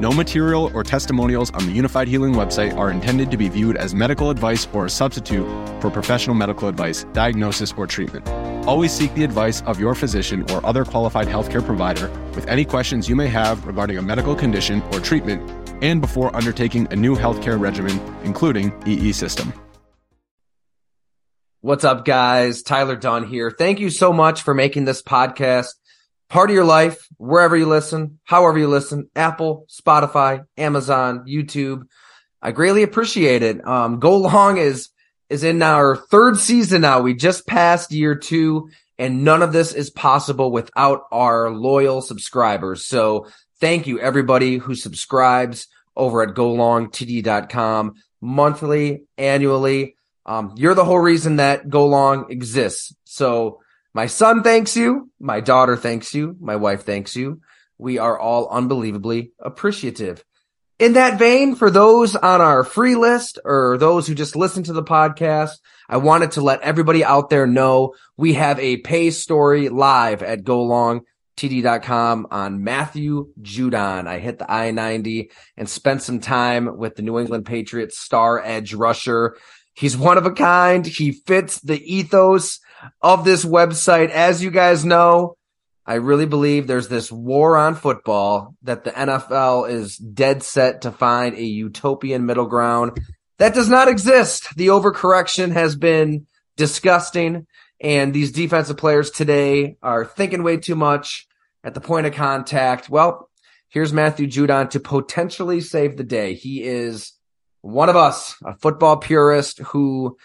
No material or testimonials on the Unifyd Healing website are intended to be viewed as medical advice or a substitute for professional medical advice, diagnosis, or treatment. Always seek the advice of your physician or other qualified healthcare provider with any questions you may have regarding a medical condition or treatment and before undertaking a new healthcare regimen, including EE system. What's up, guys? Tyler Dunne here. Thank you so much for making this podcast part of your life, wherever you listen, however you listen, Apple, Spotify, Amazon, YouTube. I greatly appreciate it. Um, Go Long is, is in our third season now. We just passed year two and none of this is possible without our loyal subscribers. So thank you everybody who subscribes over at golongtd.com monthly, annually. Um, you're the whole reason that Go Long exists. So my son thanks you. My daughter thanks you. My wife thanks you. We are all unbelievably appreciative. In that vein, for those on our free list or those who just listen to the podcast, I wanted to let everybody out there know we have a pay story live at golongtd.com on Matthew Judon. I hit the I-90 and spent some time with the New England Patriots star edge rusher. He's one of a kind. He fits the ethos of this website. As you guys know, I really believe there's this war on football that the NFL is dead set to find a utopian middle ground. That does not exist. The overcorrection has been disgusting. And these defensive players today are thinking way too much at the point of contact. Well, here's Matthew Judon to potentially save the day. He is one of us, a football purist who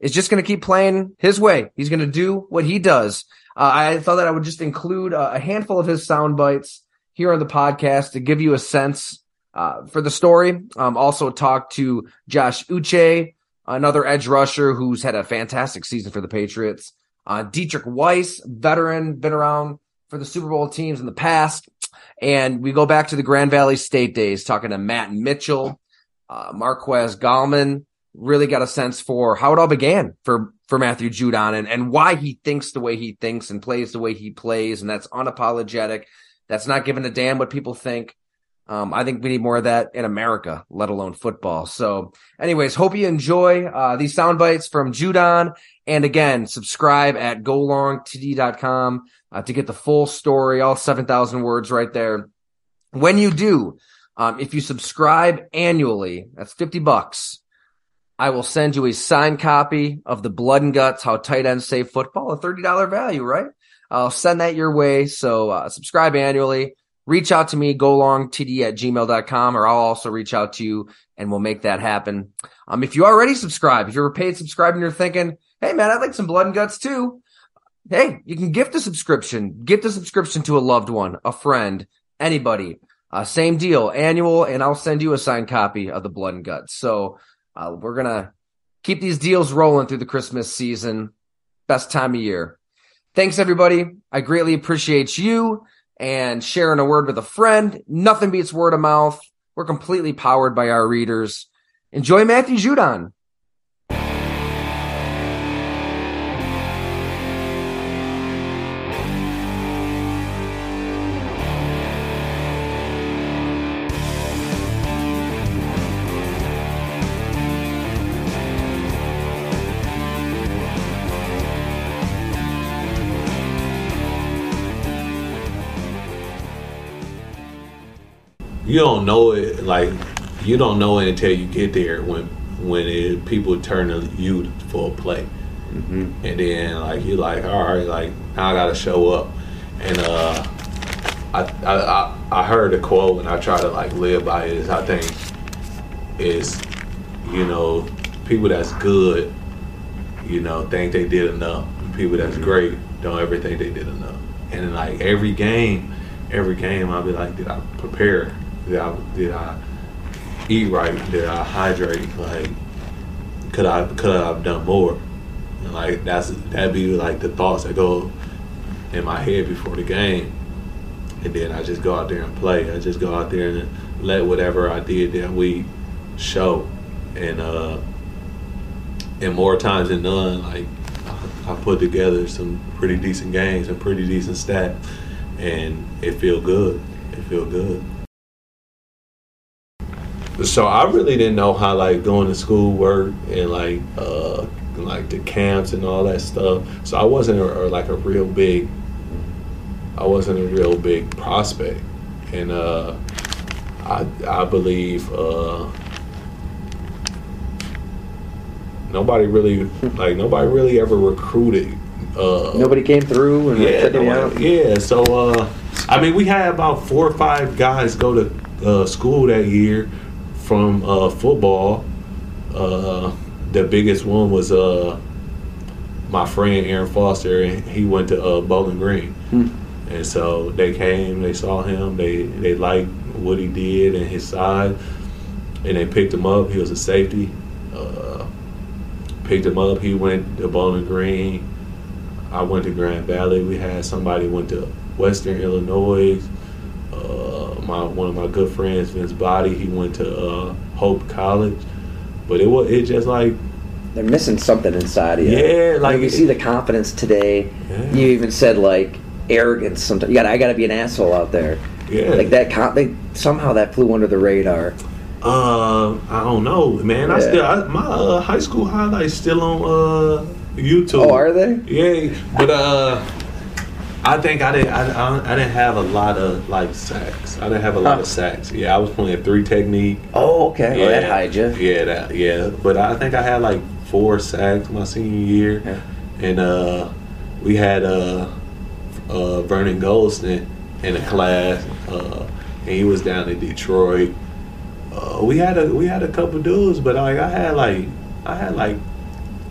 is just going to keep playing his way. He's going to do what he does. Uh, I thought that I would just include a, handful of his sound bites here on the podcast to give you a sense uh, for the story. Um, also talk to Josh Uche, another edge rusher who's had a fantastic season for the Patriots. Uh, Deatrich Wise, veteran, been around for the Super Bowl teams in the past. And we go back to the Grand Valley State days, talking to Matt Mitchell, uh, Marquez Gallman, really got a sense for how it all began for for Matthew Judon and, and why he thinks the way he thinks and plays the way he plays, and that's unapologetic. That's not giving a damn what people think. Um, I think we need more of that in America, let alone football. So, anyways, hope you enjoy uh, these sound bites from Judon. And again, subscribe at golongtd.com uh, to get the full story, all 7,000 words right there. When you do, um, if you subscribe annually, that's 50 bucks. I will send you a signed copy of the Blood and Guts How Tight Ends Save Football, a $30 value, right? I'll send that your way. So uh, subscribe annually. Reach out to me, golongtd at gmail.com, or I'll also reach out to you and we'll make that happen. Um, if you already subscribe, if you're a paid subscriber and you're thinking, hey man, I'd like some blood and guts too. Hey, you can gift a subscription, gift a subscription to a loved one, a friend, anybody. Uh, same deal, annual, and I'll send you a signed copy of the blood and guts. So uh, we're gonna keep these deals rolling through the Christmas season. Best time of year. Thanks everybody. I greatly appreciate you and sharing a word with a friend. Nothing beats word of mouth. We're completely powered by our readers. Enjoy Matthew Judon. You don't know it like you don't know it until you get there when when it, people turn to you for a play, mm-hmm. and then like you're like all right like now I gotta show up, and uh I, I I heard a quote and I try to like live by it. Is I think is you know people that's good, you know, think they did enough. People that's great don't ever think they did enough. And in like every game, every game, I'll be like, did I prepare? Did I did I eat right? Did I hydrate? Like, could I could I have done more? And like that's that'd be like the thoughts that go in my head before the game. And then I just go out there and play. I just go out there and let whatever I did that week show. And uh and more times than none, like I put together some pretty decent games and pretty decent stats, and it feel good. It feel good. So I really didn't know how like going to school worked and like uh like the camps and all that stuff. So I wasn't a, like a real big. I wasn't a real big prospect, and uh, I I believe uh, nobody really like nobody really ever recruited. Uh, Nobody came through and yeah, took me nobody- out. yeah. So uh, I mean, we had about four or five guys go to uh, school that year from uh, football. Uh, the biggest one was uh, my friend Aaron Foster, and he went to uh, Bowling Green. Hmm. And so they came, they saw him, they they liked what he did and his size, and they picked him up. He was a safety. Uh, picked him up. He went to Bowling Green. I went to Grand Valley. We had somebody went to Western Illinois. My one of my good friends, Vince Body, he went to uh, Hope College. But it was it just like They're missing something inside of you. Yeah, like- you see the confidence today. Yeah. You even said like arrogance. Sometimes you got. I got to be an asshole out there. yeah. Like that. Con- they, somehow that flew under the radar. Uh, I don't know, man. I still I, my uh, high school highlights still on uh YouTube. Oh, are they? Yeah, but uh, I think I didn't. I, I, I didn't have a lot of like sacks. I didn't have a lot Huh. of sacks. Yeah, I was playing three technique. Oh, okay. Oh, that hide you. Yeah, that yeah. But I think I had like four sacks my senior year, Yeah. and uh, we had uh, uh, Vernon Goldston in the class, uh, and he was down in Detroit. Uh, we had a we had a couple dudes, but like I had like I had like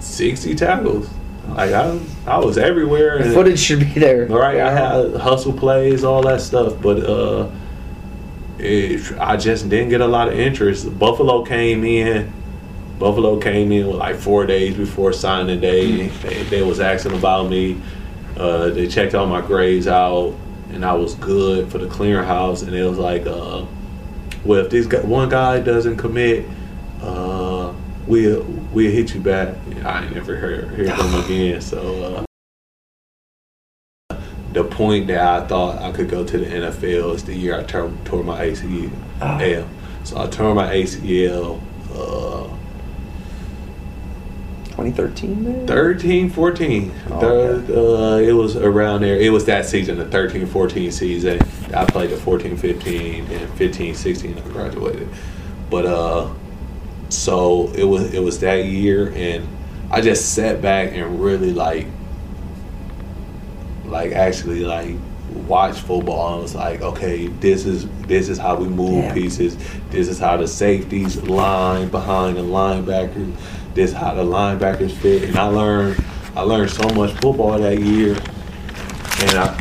sixty tackles. Like I I was everywhere. The and- footage should be there. right, I had hustle plays, all that stuff, but uh, it, I just didn't get a lot of interest. Buffalo came in. Buffalo came in like four days before signing day. They, they was asking about me. Uh, they checked all my grades out, and I was good for the clearinghouse. And it was like, uh, well, if this guy, one guy doesn't commit, uh, we'll we'll hit you back. I ain't never heard hear from again. So. Uh, the point that I thought I could go to the NFL is the year I tore, tore my ACL. Oh. So I tore my ACL uh, 2013. Maybe? 13, 14. Oh, Third, uh, it was around there. It was that season, the 13, 14 season. I played the 14, 15, and 15, 16. I graduated. But uh, so it was it was that year, and I just sat back and really like, like actually like watched football and was like, okay, this is this is how we move Yeah. pieces. This is how the safeties line behind the linebackers. This is how the linebackers fit. And I learned I learned so much football that year, and I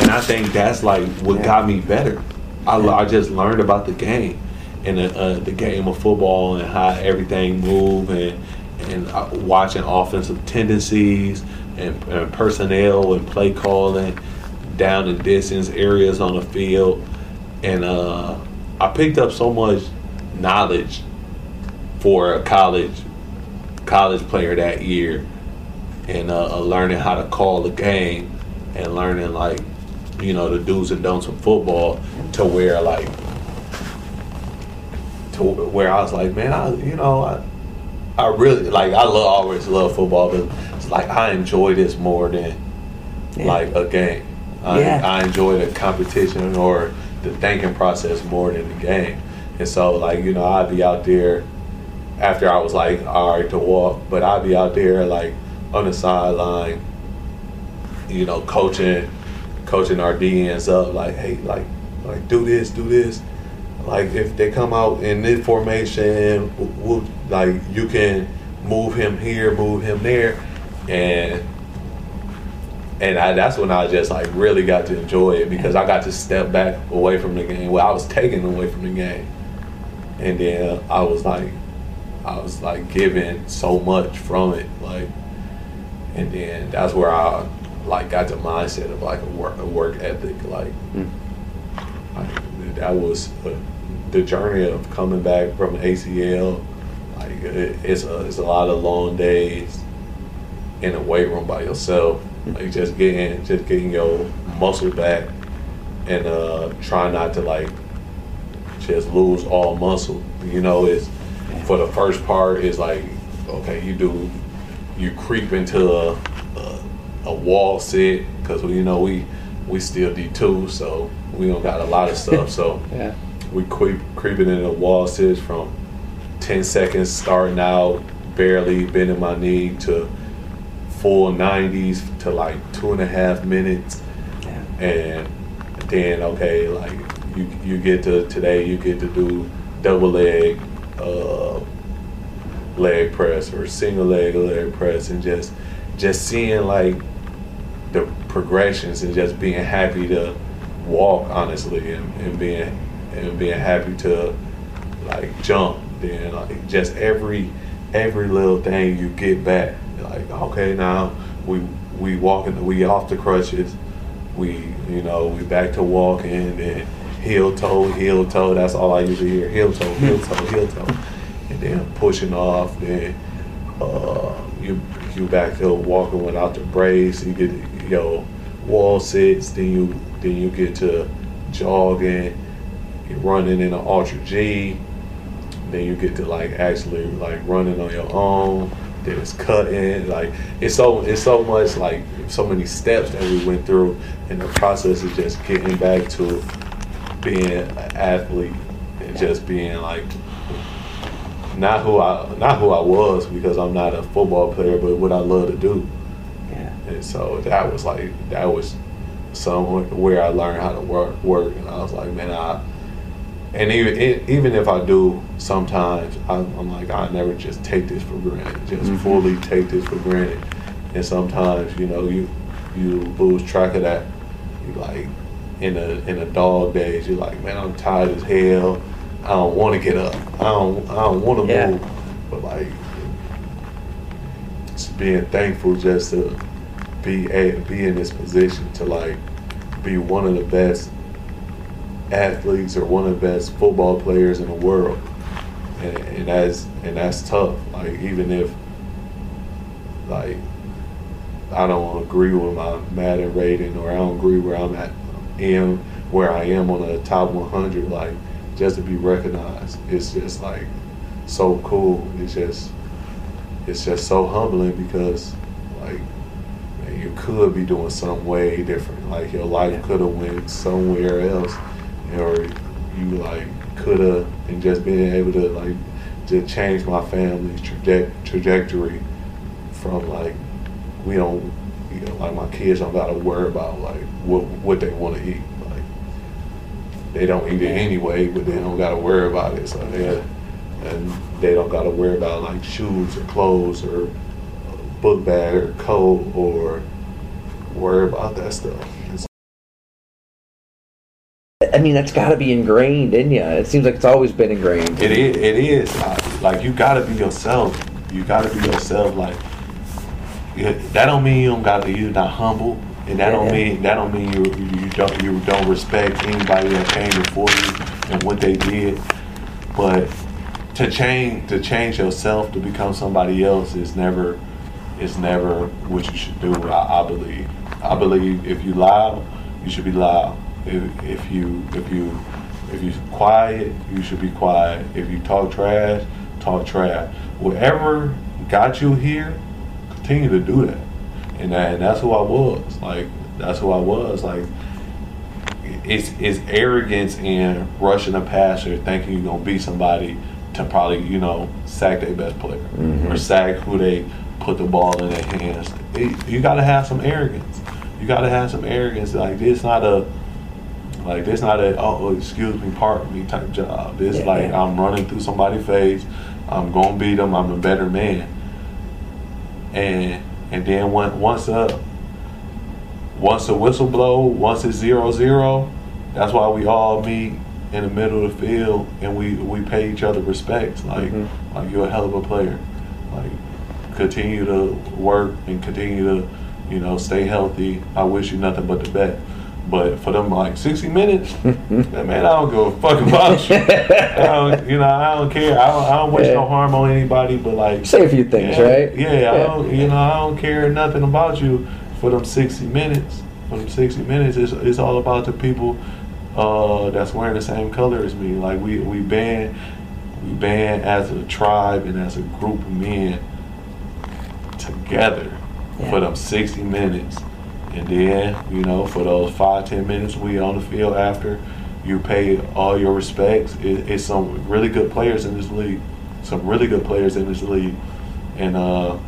and I think that's like what Yeah. got me better. I, I just learned about the game and the, uh, the game of football and how everything move and and uh, watching offensive tendencies and, and personnel and play calling down and distance areas on the field. And uh, I picked up so much knowledge for a college college player that year and uh, learning how to call the game and learning like you know the do's and don'ts of football to where like to where I was like man I you know I I really like I love always love football but it's like I enjoy this more than Yeah. like a game I, Yeah. I enjoy the competition or the thinking process more than the game and so like you know I'd be out there after I was like all right to walk but I'd be out there like on the sideline you know coaching coaching our DNs up, like, hey, like, like do this, do this. Like if they come out in this formation, we'll, like you can move him here, move him there, and and I, that's when I just like really got to enjoy it because I got to step back away from the game. Well, I was taken away from the game, and then I was like, I was like given so much from it, like, and then that's where I like got the mindset of like a work a work ethic, like, mm. like that was a, the journey of coming back from ACL. Like it, it's a, it's a lot of long days in a weight room by yourself like just getting just getting your muscle back and uh trying not to like just lose all muscle. You know, is for the first part is like okay, you do you creep into a a, a wall sit because you know we we still D two, so we don't got a lot of stuff. So yeah. We creep creeping into the wall sits from ten seconds starting out, barely bending my knee to full 90s to like two and a half minutes. Yeah. And then, okay, like you, you get to today, you get to do double leg, uh, leg press or single leg leg press and just, just seeing like the progressions and just being happy to walk honestly and, and being, and being happy to like jump then like just every every little thing you get back like, okay, now we we walking, we off the crutches, we you know we back to walking and heel toe, heel toe. That's all I usually hear: heel toe, heel toe, heel toe, and then pushing off. Then uh, you you back to walking without the brace. You get you know wall sits. Then you then you get to jogging. You're running in an AlterG. Then you get to like actually like running on your own then it's cutting. Like it's so it's so much like so many steps that we went through, and the process is just getting back to being an athlete and just being like not who I not who I was because I'm not a football player, but what I love to do. Yeah. And so that was like that was somewhere where I learned how to work work, and I was like, man, I and even even if I do, sometimes I'm, I'm, like I never just take this for granted, just mm-hmm. fully take this for granted. And sometimes you know you you lose track of that. You like in a in a dog days, you're like, man, I'm tired as hell. I don't want to get up. I don't I don't want to yeah. move. But like just being thankful just to be a, be in this position to like be one of the best athletes or one of the best football players in the world, and, and that's and that's tough. Like even if like I don't agree with my Madden rating or I don't agree where I'm at am where I am on the top 100. Like just to be recognized, it's just like so cool. It's just it's just so humbling because like you could be doing something way different. Like your life could have went somewhere else or you like could have and just being able to like to change my family's traje- trajectory from like we don't you know like my kids don't gotta worry about like what what they want to eat like they don't eat it anyway but they don't gotta worry about it so they and they don't gotta worry about like shoes or clothes or book bag or coat or worry about that stuff I mean, that's got to be ingrained in you. It seems like it's always been ingrained. It is. It is. Like you got to be yourself. You got to be yourself. Like that don't mean you don't got to. You're not humble, and that yeah, don't mean that don't mean you you don't you don't respect anybody that came before you and what they did. But to change to change yourself to become somebody else is never is never what you should do. I, I believe. I believe if you loud, you should be loud. If, if you if you if you quiet, you should be quiet. If you talk trash, talk trash. Whatever got you here, continue to do that. And that, and that's who I was. Like that's who I was. Like it's it's arrogance and rushing a passer, thinking you're gonna be somebody to probably you know sack their best player mm-hmm. or sack who they put the ball in their hands. It, you got to have some arrogance. you gotta have some arrogance. Like this not a like this not a oh excuse me pardon me type job. This Yeah, like yeah. I'm running through somebody's face. I'm gonna beat them. I'm a better man. And and then once once a once a whistle blow, once it's zero zero, that's why we all meet in the middle of the field and we we pay each other respects. Like Mhm. like you're a hell of a player. Like continue to work and continue to you know stay healthy. I wish you nothing but the best. But for them like 60 minutes, man, I don't go a fuck about you. You know, I don't care. I don't, I don't wish Yeah. no harm on anybody. But like, Say a few things, yeah, right? Yeah, I don't, you know, I don't care nothing about you for them 60 minutes. For them 60 minutes, it's, it's all about the people uh, that's wearing the same color as me. Like we we band we band as a tribe and as a group of men together Yeah. for them 60 minutes. And then, you know, for those five, ten minutes we on the field after, you pay all your respects. It, it's some really good players in this league. Some really good players in this league. And, uh,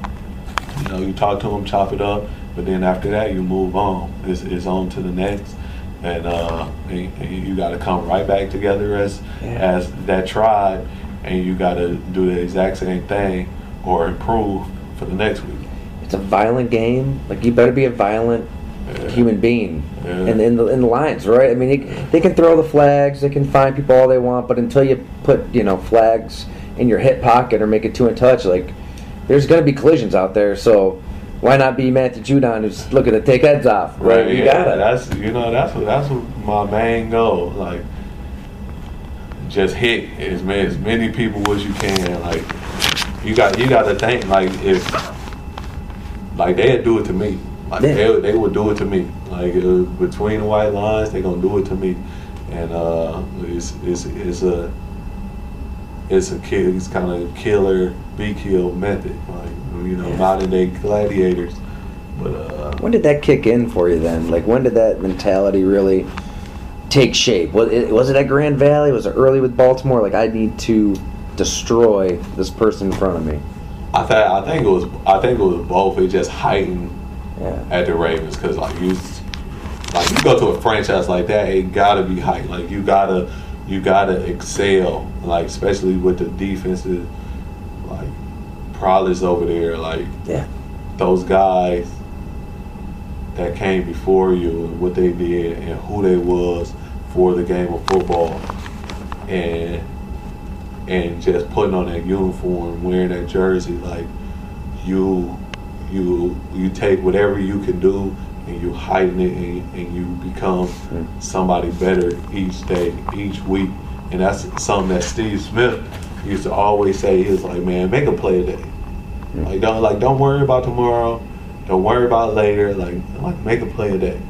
you know, you talk to them, chop it up, but then after that, you move on. It's, it's on to the next. And, uh, and, and you got to come right back together as, Yeah. as that tribe, and you got to do the exact same thing or improve for the next week. It's a violent game. Like you better be a violent. Human being in, in the in the lines, right? I mean, they, they can throw the flags, they can find people all they want, but until you put you know flags in your hip pocket or make it two in touch, like there's going to be collisions out there. So why not be Matthew Judon who's looking to take heads off, right? you yeah, got it. That's you know that's what that's what my main goal. Like just hit as many as many people as you can. Like you got you got to think like if like they'd do it to me. Like they they would do it to me. Like uh, between the white lines, they gonna do it to me, and uh, it's it's it's a it's a kill. It's kind of killer be kill method. Like you know Yeah. modern day gladiators. But uh, When did that kick in for you then? Like when did that mentality really take shape? Was it, was it at Grand Valley? Was it early with Baltimore? Like I need to destroy this person in front of me. I think I think it was I think it was both. It just heightened Yeah. at the Ravens because like you like you go to a franchise like that, it gotta be heightened. Like you gotta you gotta excel. Like especially with the defensive like prowlers over there. Like Yeah. those guys that came before you and what they did and who they was for the game of football and and just putting on that uniform, wearing that jersey, like you you you take whatever you can do and you heighten it and, and you become hmm. somebody better each day, each week. And that's something that Steve Smith used to always say. He was like, man, make a play today. Hmm. Like don't like don't worry about tomorrow. Don't worry about later. Like like make a play a day.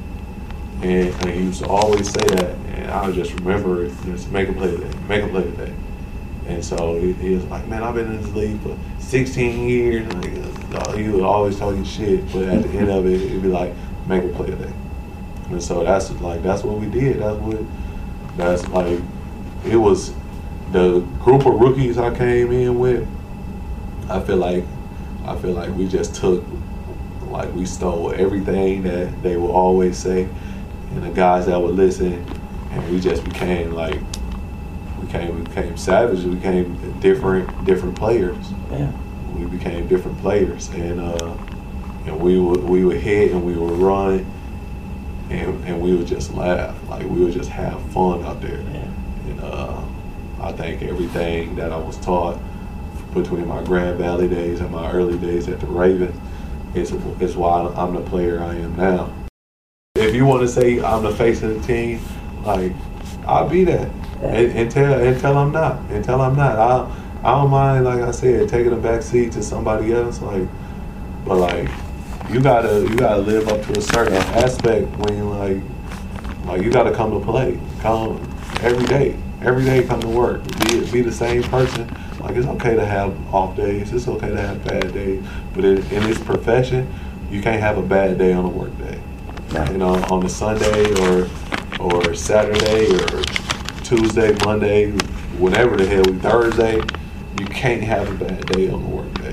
And, and he used to always say that, and I just remember it. Just make a play a day. Make a play a day. And so he, he was like, man, I've been in this league for 16 years. Like, uh, he was always talking shit, but at the end of it, it'd be like, make a play a day. And so that's like that's what we did. That's what that's like. It was the group of rookies I came in with. I feel like I feel like we just took like we stole everything that they would always say, and the guys that would listen, and we just became like we became we became savage. We became different different players. Yeah. We became different players, and uh, and we would we would hit and we would run, and and we would just laugh like we would just have fun out there. Yeah. And uh, I think everything that I was taught between my Grand Valley days and my early days at the Ravens is, is why I'm the player I am now. If you want to say I'm the face of the team, like I'll be that and, until until I'm not. Until I'm not, I I don't mind. Like I said, taking a back seat to somebody else. Like, but like you gotta you gotta live up to a certain aspect when you like like you gotta come to play. Come every day. Every day come to work. Be be the same person. Like it's okay to have off days. It's okay to have bad days. But in, in this profession, you can't have a bad day on a work day. No. You know, on a Sunday or or Saturday or Tuesday, Monday, whatever the hell Thursday, you can't have a bad day on the work day.